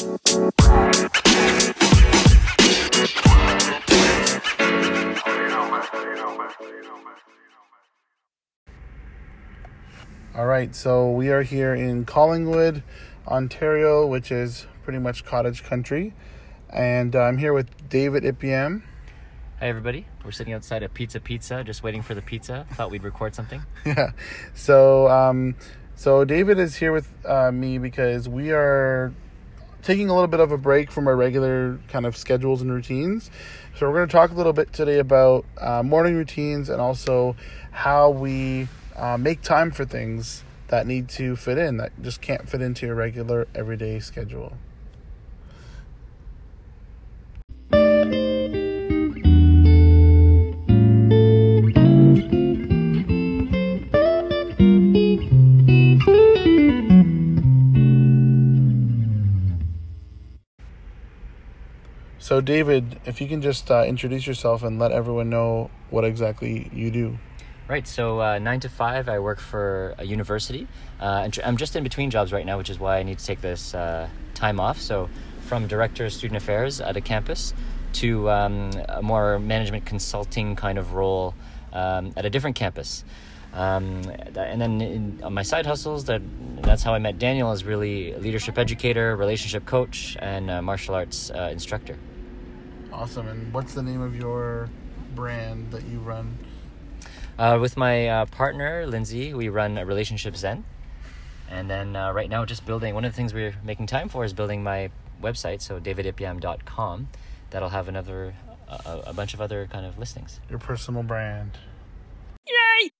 All right, so we are here in Collingwood, Ontario, which is pretty much cottage country. And uh, I'm here with David Ipiem. Hi everybody. We're sitting outside of Pizza Pizza, just waiting for the pizza. Thought we'd record something. Yeah. So, um, so David is here with uh, me because we are taking a little bit of a break from our regular kind of schedules and routines. So we're going to talk a little bit today about uh, morning routines and also how we uh, make time for things that need to fit in that just can't fit into your regular everyday schedule. So, David, if you can just uh, introduce yourself and let everyone know what exactly you do. Right. So uh, nine to five, I work for a university. Uh, I'm just in between jobs right now, which is why I need to take this uh, time off. So from director of student affairs at a campus to um, a more management consulting kind of role um, at a different campus. Um, and then in, on my side hustles, that that's how I met Daniel as really a leadership educator, relationship coach, and martial arts uh, instructor. Awesome. And what's the name of your brand that you run? Uh, with my uh, partner, Lindsay, we run a Relationship Zen. And then uh, right now, just building, one of the things we're making time for is building my website, so davidipiam.com. That'll have another, a, a bunch of other kind of listings. Your personal brand. Yay!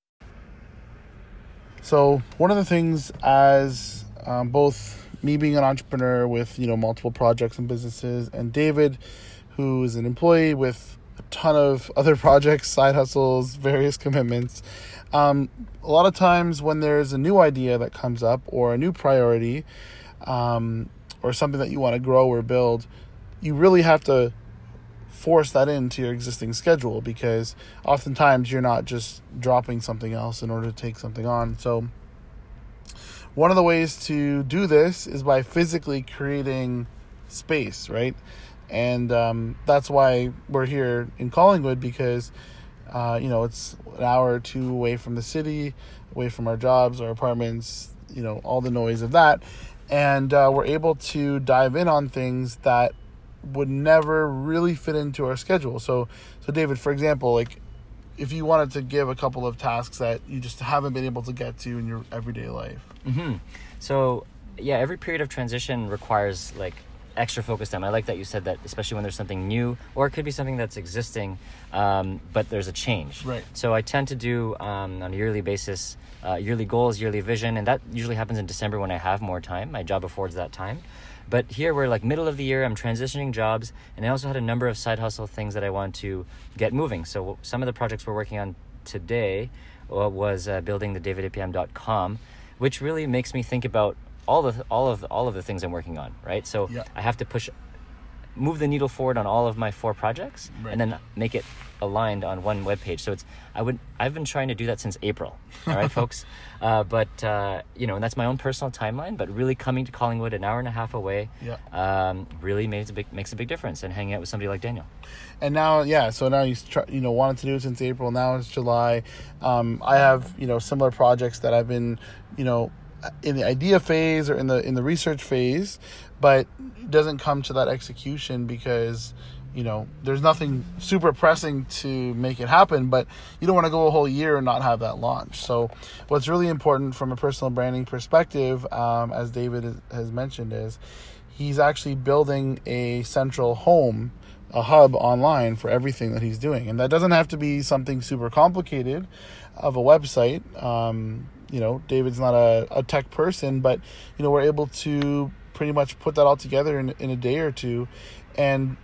So one of the things as um, both me being an entrepreneur with you know multiple projects and businesses, and David, who is an employee with a ton of other projects, side hustles, various commitments. Um, a lot of times when there's a new idea that comes up or a new priority, um, or something that you want to grow or build, you really have to force that into your existing schedule because oftentimes you're not just dropping something else in order to take something on. So, one of the ways to do this is by physically creating space, right? And um, that's why we're here in Collingwood because, uh, you know, it's an hour or two away from the city, away from our jobs, our apartments, you know, all the noise of that. And uh, we're able to dive in on things that would never really fit into our schedule. So, so David, for example, like if you wanted to give a couple of tasks that you just haven't been able to get to in your everyday life. Mm-hmm. So, yeah, every period of transition requires like extra focus time. I like that you said that, especially when there's something new, or it could be something that's existing, um, but there's a change. Right. So I tend to do um, on a yearly basis, uh, yearly goals, yearly vision, and that usually happens in December when I have more time. My job affords that time. But here we're like middle of the year, I'm transitioning jobs, and I also had a number of side hustle things that I want to get moving. So some of the projects we're working on today uh, was uh, building the davidipm.com, which really makes me think about all the all of all of the things I'm working on, right? So Yeah. I have to push move the needle forward on all of my four projects Right. and then make it aligned on one web page. So it's I would I've been trying to do that since April. All right, folks. Uh, but uh, you know, and that's my own personal timeline. But really, coming to Collingwood, an hour and a half away, Yeah. um, really makes a big makes a big difference. And hanging out with somebody like Daniel. and now yeah so now you try, you know wanted to do it since april now it's july um, i have you know similar projects that i've been you know in the idea phase or in the in the research phase but doesn't come to that execution because you know there's nothing super pressing to make it happen but you don't want to go a whole year and not have that launch. So what's really important from a personal branding perspective um, as david has mentioned is he's actually building a central home a hub online for everything that he's doing. And that doesn't have to be something super complicated of a website um, you know david's not a, a tech person but you know we're able to pretty much put that all together in, in a day or two. And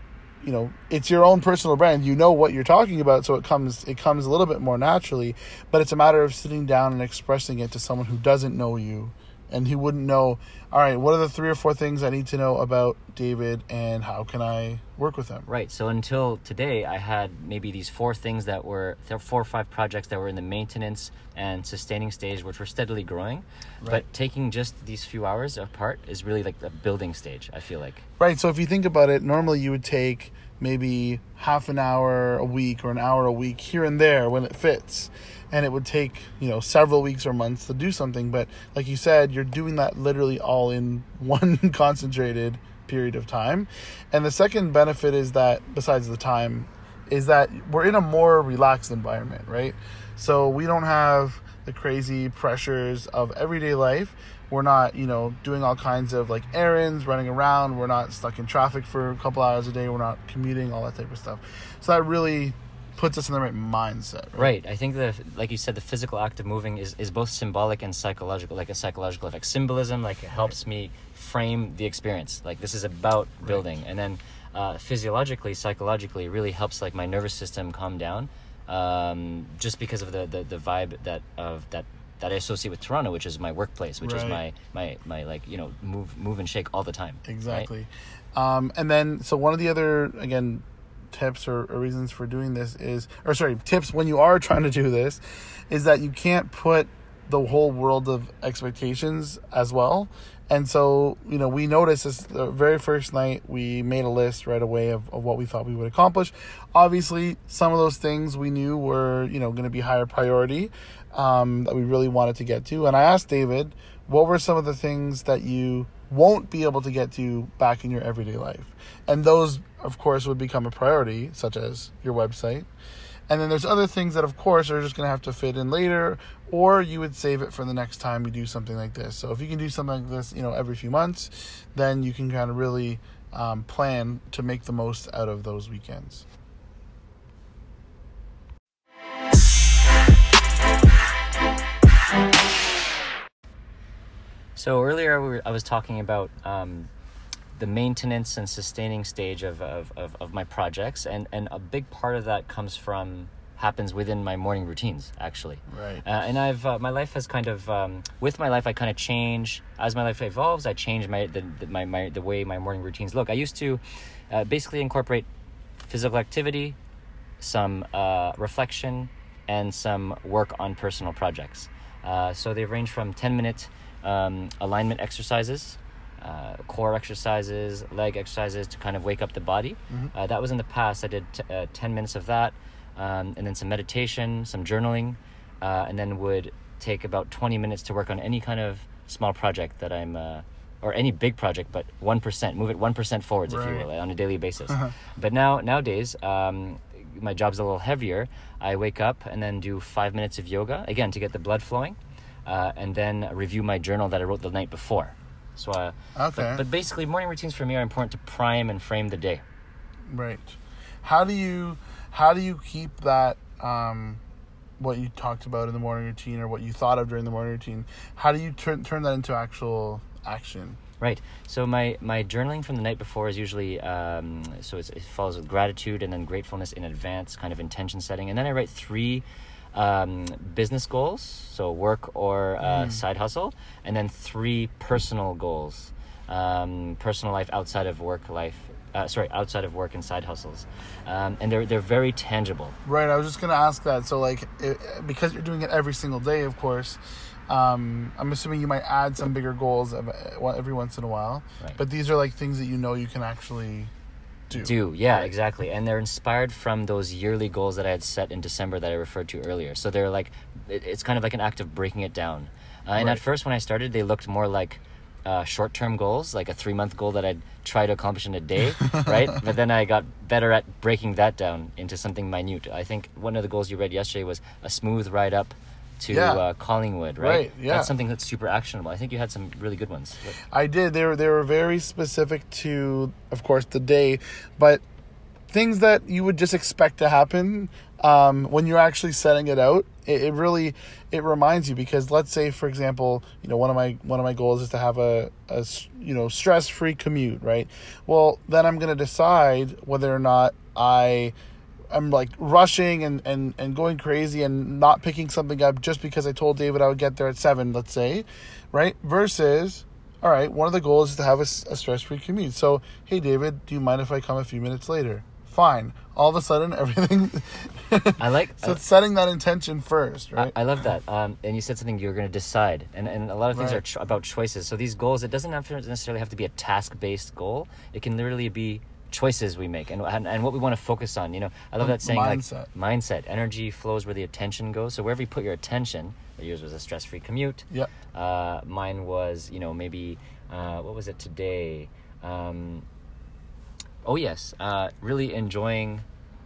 you know it's your own personal brand. You know what you're talking about so it comes it comes a little bit more naturally. But it's a matter of sitting down and expressing it to someone who doesn't know you and he wouldn't know. All right, what are the three or four things I need to know about David, and how can I work with him? Right. So until today, I had maybe these four things that were there were four or five projects that were in the maintenance and sustaining stage, which were steadily growing. Right. But taking just these few hours apart is really like the building stage. I feel like. Right. So if you think about it, normally you would take maybe half an hour a week or an hour a week here and there when it fits. And it would take, you know, several weeks or months to do something. But like you said, you're doing that literally all in one concentrated period of time. And the second benefit is that, besides the time, is that we're in a more relaxed environment, right? So we don't have the crazy pressures of everyday life. We're not, you know, doing all kinds of like errands, running around. We're not stuck in traffic for a couple hours a day. We're not commuting, all that type of stuff. So that really puts us in the right mindset. Right. I think the like you said, the physical act of moving is, is both symbolic and psychological, like a psychological effect. Symbolism, like it helps me frame the experience. Like this is about building, and then uh, physiologically, psychologically, it really helps like my nervous system calm down, um, just because of the, the the vibe that of that that I associate with Toronto, which is my workplace, which is my my my like you know move move and shake all the time. right? Exactly. Um, and then, so one of the other, again, tips or, or reasons for doing this is, or sorry, tips when you are trying to do this, is that you can't put the whole world of expectations as well. And so, you know, we noticed this the very first night, we made a list right away of, of what we thought we would accomplish. Obviously, some of those things we knew were, you know, going to be higher priority um, that we really wanted to get to. And I asked David, what were some of the things that you won't be able to get to back in your everyday life? And those, of course, would become a priority, such as your website. And then there's other things that, of course, are just going to have to fit in later, or you would save it for the next time you do something like this. So if you can do something like this, you know, every few months, then you can kind of really um, plan to make the most out of those weekends. So earlier I was talking about um, the maintenance and sustaining stage of, of, of, of my projects, and, and a big part of that comes from happens within my morning routines actually. Right. Uh, and I've uh, my life has kind of um, with my life I kind of change as my life evolves. I change my the, the my, my the way my morning routines look. I used to uh, basically incorporate physical activity, some uh, reflection, and some work on personal projects. Uh, so they range from 10 minute um, alignment exercises, uh, core exercises, leg exercises to kind of wake up the body. Uh, that was in the past. I did t- uh, 10 minutes of that, um, and then some meditation, some journaling, uh, and then would take about 20 minutes to work on any kind of small project that I'm. Uh, or any big project, but one percent, move it one percent forwards, if you will, on a daily basis. But now, nowadays, um, my job's a little heavier. I wake up and then do five minutes of yoga again to get the blood flowing, uh, and then review my journal that I wrote the night before. So, uh, Okay. But, but basically, morning routines for me are important to prime and frame the day. Right. How do you how do you keep that um what you talked about in the morning routine or what you thought of during the morning routine? How do you turn turn that into actual action? Right. So my my journaling from the night before is usually um, so it's, it follows with gratitude and then gratefulness in advance, kind of intention setting, and then I write three um, business goals, so work or uh, side hustle, and then three personal goals, um, personal life outside of work life. Uh, sorry, outside of work and side hustles, um, and they're they're very tangible. Right. I was just gonna ask that. So like, it, because you're doing it every single day, of course. Um, I'm assuming you might add some bigger goals every once in a while, Right. but these are like things that you know you can actually do. Do yeah, exactly, and they're inspired from those yearly goals that I had set in December that I referred to earlier. So they're like, it, it's kind of like an act of breaking it down. Uh, and Right. at first, when I started, they looked more like uh, short-term goals, like a three-month goal that I'd try to accomplish in a day, right? But then I got better at breaking that down into something minute. I think one of the goals you read yesterday was a smooth ride up to Yeah. uh, Collingwood, right? Right, yeah. That's something that's super actionable. I think you had some really good ones. I did. They were they were very specific to, of course, the day, but things that you would just expect to happen um, when you're actually setting it out. It, it really it reminds you because let's say, for example, you know one of my one of my goals is to have a, a you know stress free commute, right? Well, then I'm going to decide whether or not I I'm like rushing and, and, and going crazy and not picking something up just because I told David I would get there at seven, let's say, right? Versus, all right, one of the goals is to have a, a stress free commute. So, hey, David, do you mind if I come a few minutes later? Fine. All of a sudden, everything. I like. so it's setting that intention first, right? I, I love that. Um, and you said something you're going to decide, and and a lot of things Right. are ch- about choices. So these goals, it doesn't have to necessarily have to be a task based goal. It can literally be choices we make and, and and what we want to focus on. You know, I love Um, that saying mindset. like mindset. Energy flows where the attention goes. So wherever you put your attention, yours was a stress free commute. Yep. Uh, mine was, you know, maybe uh, what was it today? Um, oh yes, uh, really enjoying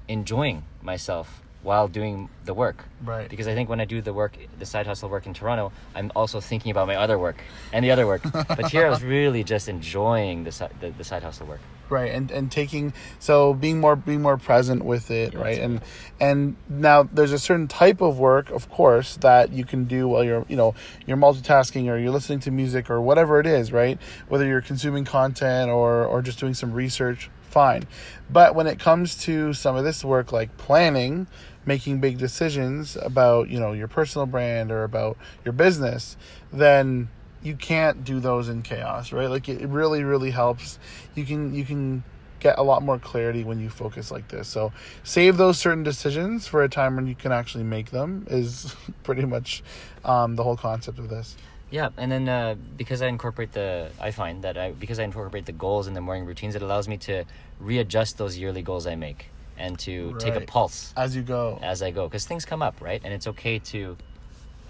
enjoying myself while doing the work. Right. Because I think when I do the work, the side hustle work in Toronto, I'm also thinking about my other work and the other work. but here I was really just enjoying the, the the side hustle work. Right and and taking so being more being more present with it Yeah, right and and now there's a certain type of work of course that you can do while you're you know you're multitasking or you're listening to music or whatever it is right whether you're consuming content or or just doing some research fine. But when it comes to some of this work like planning making big decisions about you know your personal brand or about your business then you can't do those in chaos right? Like it, really really helps. You can you can get a lot more clarity when you focus like this. So save those certain decisions for a time when you can actually make them is pretty much um, the whole concept of this. Yeah, and then uh, because I incorporate the, I find that I because I incorporate the goals in the morning routines, it allows me to readjust those yearly goals I make and to take a pulse as you go. as I go because things come up, right? And it's okay to,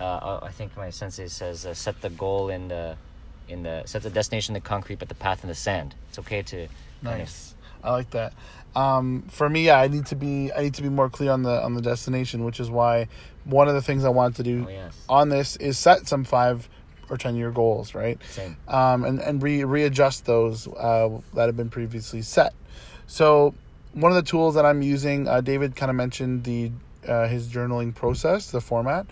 uh, I think my sensei says, uh, set the goal in the, in the set the destination in the concrete, but the path in the sand. It's okay to kind of- Nice. I like that. Um, for me, yeah, I need to be I need to be more clear on the on the destination, which is why one of the things I want to do Oh, yes. on this is set some five or ten year goals, right? Same. Um, and and re- readjust those uh, that have been previously set. So one of the tools that I'm using, uh, David kind of mentioned the uh, his journaling process, the format.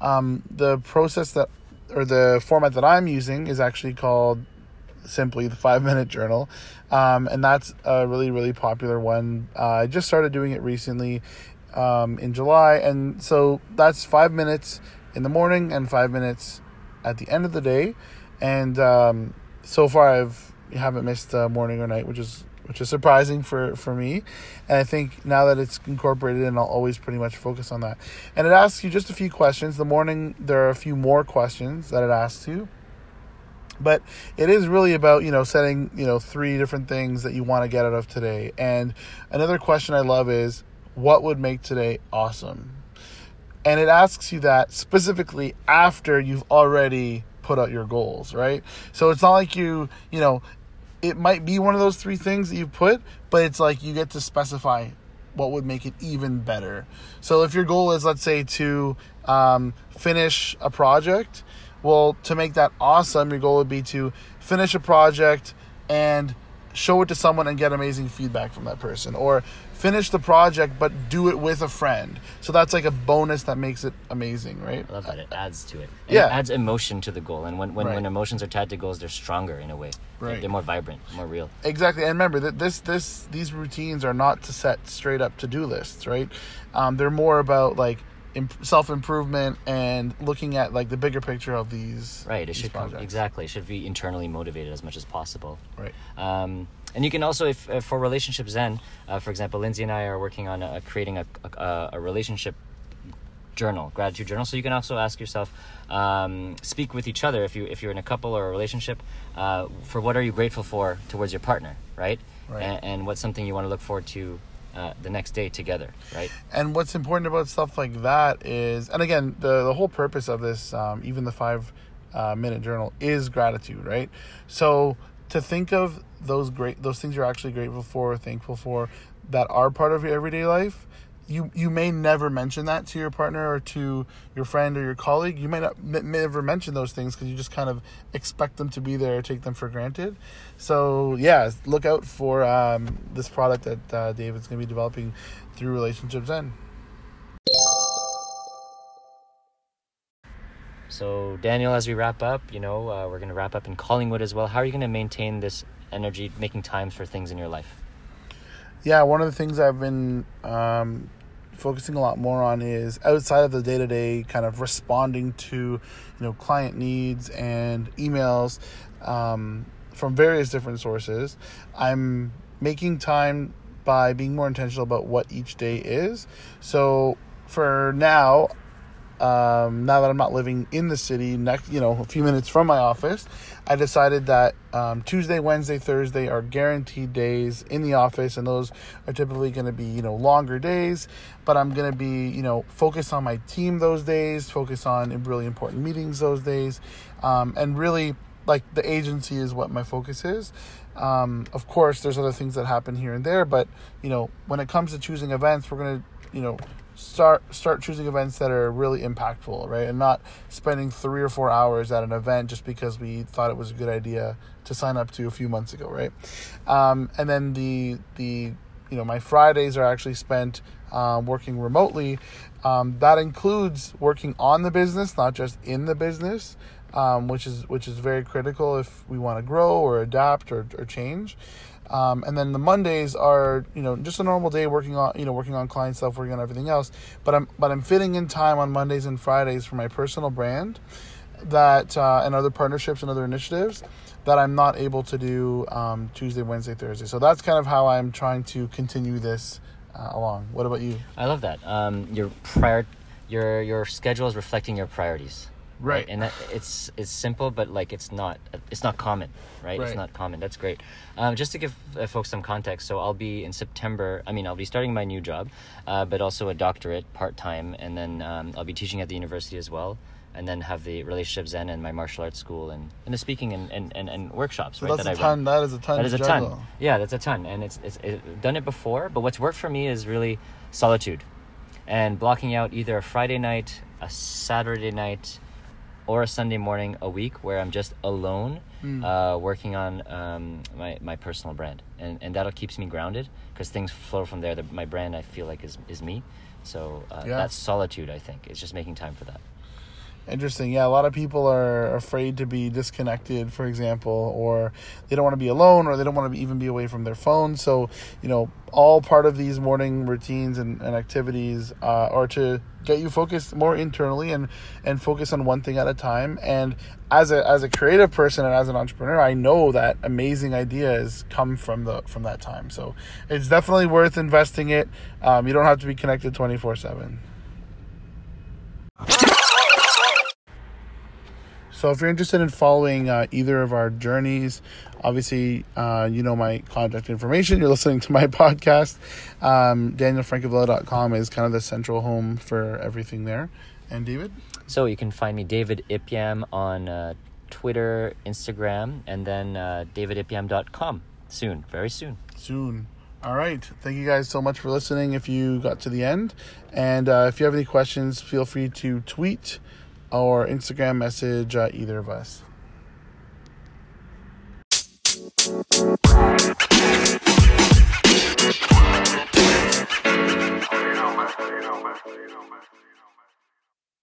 Um, the process that or the format that I'm using is actually called simply the five minute journal. Um, and that's a really really popular one. Uh, i just started doing it recently um, in july. And so that's five minutes in the morning and five minutes at the end of the day. And um, so far i've haven't missed a morning or night which is which is surprising for for me. And i think now that it's incorporated in i'll always pretty much focus on that. And it asks you just a few questions. The morning there are a few more questions that it asks you. But it is really about you know setting you know three different things that you want to get out of today. And another question i love is what would make today awesome? And it asks you that specifically after you've already put out your goals right? So it's not like you you know it might be one of those three things that you put but it's like you get to specify what would make it even better. So if your goal is let's say to um, finish a project well to make that awesome your goal would be to finish a project and show it to someone and get amazing feedback from that person or finish the project but do it with a friend so that's like a bonus that makes it amazing right I love that. It adds to it. And Yeah. It adds emotion to the goal. And when, when, Right. when emotions are tied to goals, they're stronger in a way. They're- Right. They're more vibrant, more real. exactly and remember that this this these routines are not to set straight up to-do lists right um, they're more about like imp- self-improvement and looking at like the bigger picture of these Right. It these should come, projects. exactly. It should be internally motivated as much as possible. right Um, and you can also, if uh, for relationships, then, uh, for example, Lindsay and I are working on uh, creating a, a, a relationship journal, gratitude journal. So you can also ask yourself, um, speak with each other if you if you're in a couple or a relationship, uh, for what are you grateful for towards your partner, right? Right. And, and what's something you want to look forward to uh, the next day together, right? and what's important about stuff like that is and again the, the whole purpose of this um, even the five uh, minute journal is gratitude right so to think of those great those things you're actually grateful for thankful for that are part of your everyday life you you may never mention that to your partner or to your friend or your colleague you may not m- never mention those things because you just kind of expect them to be there or take them for granted so yeah look out for um, this product that uh, david's going to be developing through relationships zen So Daniel, as we wrap up, you know, uh, we're going to wrap up in Collingwood as well. How are you going to maintain this energy, making time for things in your life? yeah, one of the things I've been um, focusing a lot more on is outside of the day to day kind of responding to, you know, client needs and emails um, from various different sources. I'm making time by being more intentional about what each day is. So for now, um, now that I'm not living in the city, next you know a few minutes from my office, I decided that um, Tuesday, Wednesday, Thursday are guaranteed days in the office, and those are typically going to be you know longer days. But I'm going to be you know focus on my team those days, focus on really important meetings those days, um, and really like the agency is what my focus is. Um, of course, there's other things that happen here and there, but you know when it comes to choosing events, we're going to you know start start choosing events that are really impactful, right? And not spending three or four hours at an event just because we thought it was a good idea to sign up to a few months ago, right? Um, and then the the you know my Fridays are actually spent um, working remotely. Um, that includes working on the business, not just in the business, um, which is which is very critical if we want to grow or adapt or, or change. Um, and then the Mondays are you know just a normal day working on you know working on client stuff, working on everything else. But I'm but I'm fitting in time on Mondays and Fridays for my personal brand that uh, and other partnerships and other initiatives that I'm not able to do um, Tuesday, Wednesday, Thursday. So that's kind of how I'm trying to continue this uh, along. What about you? I love that. Um, your prior, your your schedule is reflecting your priorities. Right. And that it's it's simple, but like it's not it's not common, right? Right. It's not common. That's great. Um, just to give uh, folks some context, so I'll be in September. I mean, I'll be starting my new job, uh, but also a doctorate part time, and then um, I'll be teaching at the university as well, and then have the relationship zen and my martial arts school and, and the speaking and, and, and, and workshops. So right, that's that a I run. ton. That is a ton. That is a juggle. ton. Yeah, that's a ton, and it's it's it, done it before. But what's worked for me is really solitude, and blocking out either a Friday night, a Saturday night, or a Sunday morning a week where I'm just alone, Hmm. uh, working on um, my my personal brand, and and that keeps me grounded because things flow from there. The, my brand I feel like is is me, so uh, Yeah. that's solitude. I think it's just making time for that. Interesting. Yeah, a lot of people are afraid to be disconnected, for example, or they don't want to be alone, or they don't want to even be away from their phone. So, you know, all part of these morning routines and, and activities uh, are to get you focused more internally and and focus on one thing at a time. And as a as a creative person and as an entrepreneur, I know that amazing ideas come from the from that time. So it's definitely worth investing it. Um, you don't have to be connected twenty four seven. So if you're interested in following uh, either of our journeys, obviously uh, you know my contact information. You're listening to my podcast. Um, DanielFrancavilla.com is kind of the central home for everything there. And David? So you can find me David Ipyam on uh, Twitter, Instagram, and then uh, davidipyam.com soon, very soon. Soon. All right. Thank you guys so much for listening if you got to the end. And uh, if you have any questions, feel free to tweet or Instagram message uh, either of us. You know, man. You know, man. You know, man.